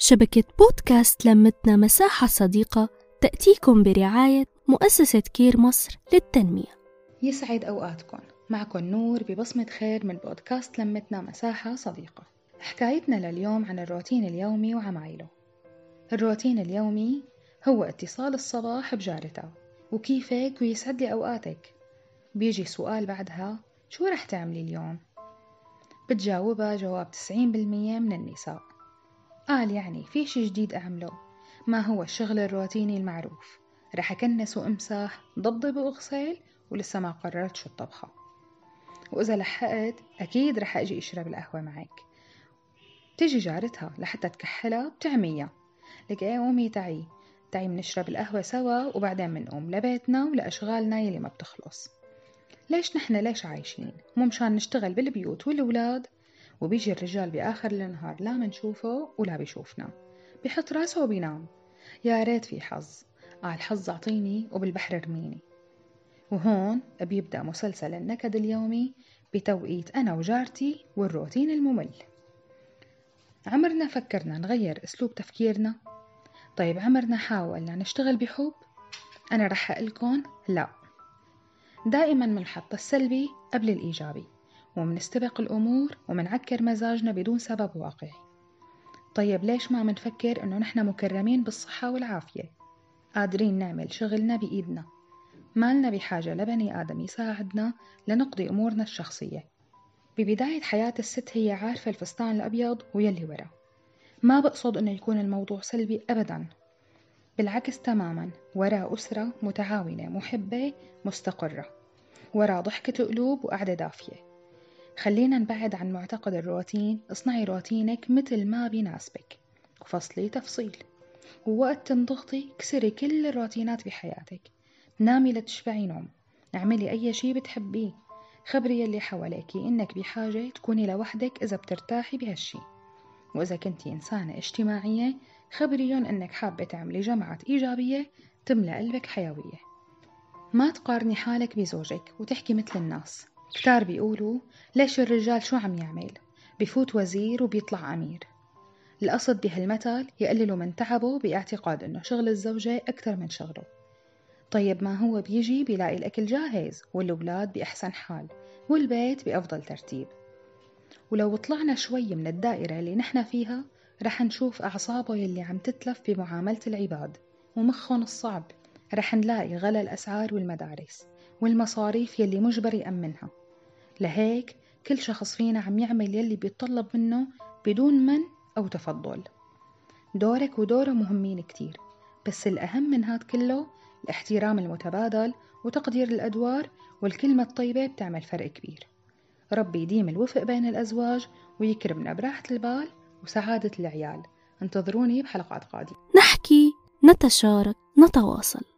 شبكة بودكاست لمتنا مساحة صديقة تأتيكم برعاية مؤسسة كير مصر للتنمية. يسعد أوقاتكم. معكم نور ببصمة خير من بودكاست لمتنا مساحة صديقة. حكايتنا لليوم عن الروتين اليومي وعمايله. الروتين اليومي هو اتصال الصباح بجارتها وكيفك ويسعد لي أوقاتك بيجي سؤال بعدها شو رح تعملي اليوم؟ بتجاوبها جواب 90% من النساء. قال يعني في شي جديد أعمله. ما هو الشغل الروتيني المعروف؟ رح أكنس وأمسح ضبضب وأغسل ولسه ما قررت شو الطبخة. وإذا لحقت أكيد رح أجي أشرب القهوة معك. تجي جارتها لحتى تكحلها بتعميها لك إيه قومي تعي. تعي منشرب القهوة سوا وبعدين منقوم لبيتنا ولأشغالنا يلي ما بتخلص. ليش نحن ليش عايشين؟ مو مشان نشتغل بالبيوت والأولاد؟ وبيجي الرجال بآخر النهار لا منشوفه ولا بيشوفنا. بحط راسه وبينام. يا ريت في حظ. قال الحظ أعطيني وبالبحر ارميني. وهون بيبدأ مسلسل النكد اليومي بتوقيت أنا وجارتي والروتين الممل. عمرنا فكرنا نغير أسلوب تفكيرنا. طيب عمرنا حاولنا نشتغل بحب؟ أنا رح أقلكن لا. دائما منحط السلبي قبل الإيجابي. ومنستبق الأمور ومنعكر مزاجنا بدون سبب واقعي طيب ليش ما منفكر إنه نحن مكرمين بالصحة والعافية؟ قادرين نعمل شغلنا بإيدنا. مالنا بحاجة لبني آدم يساعدنا لنقضي أمورنا الشخصية. ببداية حياة الست هي عارفة الفستان الأبيض ويلي ورا. ما بقصد إنه يكون الموضوع سلبي أبدا. بالعكس تماما وراء أسرة متعاونة محبة مستقرة. وراء ضحكة قلوب وقعدة دافية. خلينا نبعد عن معتقد الروتين اصنعي روتينك مثل ما بيناسبك. وفصلي تفصيل. ووقت تنضغطي كسري كل الروتينات بحياتك. نامي لتشبعي نوم. اعملي أي شي بتحبيه. خبري يلي حواليكي إنك بحاجة تكوني لوحدك إذا بترتاحي بهالشي. وإذا كنتي إنسانة اجتماعية خبريهم إنك حابة تعملي جمعات إيجابية تملأ قلبك حيوية. ما تقارني حالك بزوجك وتحكي مثل الناس. كتار بيقولوا ليش الرجال شو عم يعمل؟ بفوت وزير وبيطلع أمير. القصد بهالمثل يقللوا من تعبه باعتقاد إنه شغل الزوجة أكثر من شغله. طيب ما هو بيجي بيلاقي الأكل جاهز والأولاد بأحسن حال والبيت بأفضل ترتيب. ولو طلعنا شوي من الدائرة اللي نحن فيها رح نشوف أعصابه يلي عم تتلف بمعاملة العباد ومخهم الصعب. رح نلاقي غلا الأسعار والمدارس والمصاريف يلي مجبر يأمنها. لهيك كل شخص فينا عم يعمل يلي بيتطلب منه بدون من أو تفضل. دورك ودوره مهمين كتير بس الأهم من هاد كله الاحترام المتبادل وتقدير الأدوار والكلمة الطيبة بتعمل فرق كبير. ربي يديم الوفق بين الأزواج ويكرمنا براحة البال وسعادة العيال. انتظروني بحلقات قادمة. نحكي نتشارك نتواصل.